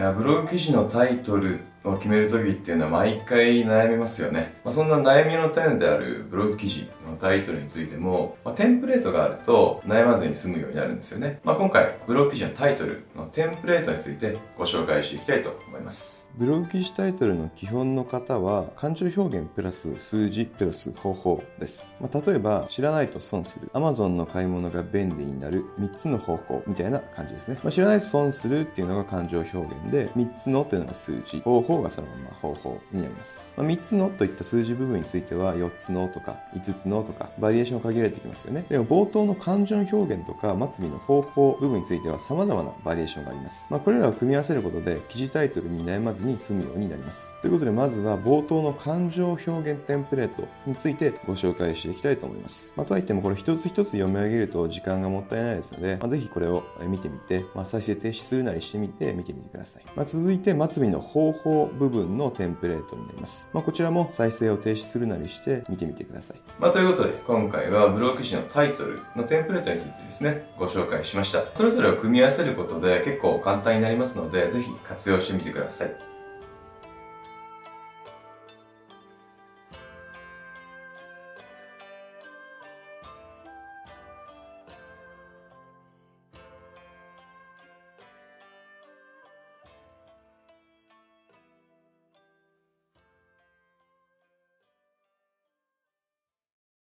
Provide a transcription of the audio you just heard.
や、ブログ記事のタイトルを決めるときっていうのは毎回悩みますよね。まあ、そんな悩みの種であるブログ記事のタイトルについても、まあ、テンプレートがあると悩まずに済むようになるんですよね。まあ、今回、ブログ記事のタイトルのテンプレートについてご紹介していきたいと思います。ブログ記事タイトルの基本の方は、感情表現プラス数字プラス方法です。まあ、例えば、知らないと損する。Amazon の買い物が便利になる3つの方法みたいな感じですね。まあ、知らないと損するっていうのが感情表現で、3つのというのが数字、方法がそのまま方法になります。まあ、3つのといった数字部分については、4つのとか5つのとか、バリエーションを限られてきますよね。でも冒頭の感情表現とか、末尾の方法部分については様々なバリエーションがあります。まあ、これらを組み合わせることで、記事タイトルに悩まずに済むようになります。ということで、まずは冒頭の感情表現テンプレートについてご紹介していきたいと思います。まあ、とはいってもこれ一つ一つ読み上げると時間がもったいないですので、まあ、ぜひこれを見てみて、まあ、再生停止するなりしてみて見てみてください。まあ、続いて末尾の方法部分のテンプレートになります。まあ、こちらも再生を停止するなりして見てみてください。まあ、ということで、今回はブログ記事のタイトルのテンプレートについてですね、ご紹介しました。それぞれを組み合わせることで結構簡単になりますので、ぜひ活用してみてください。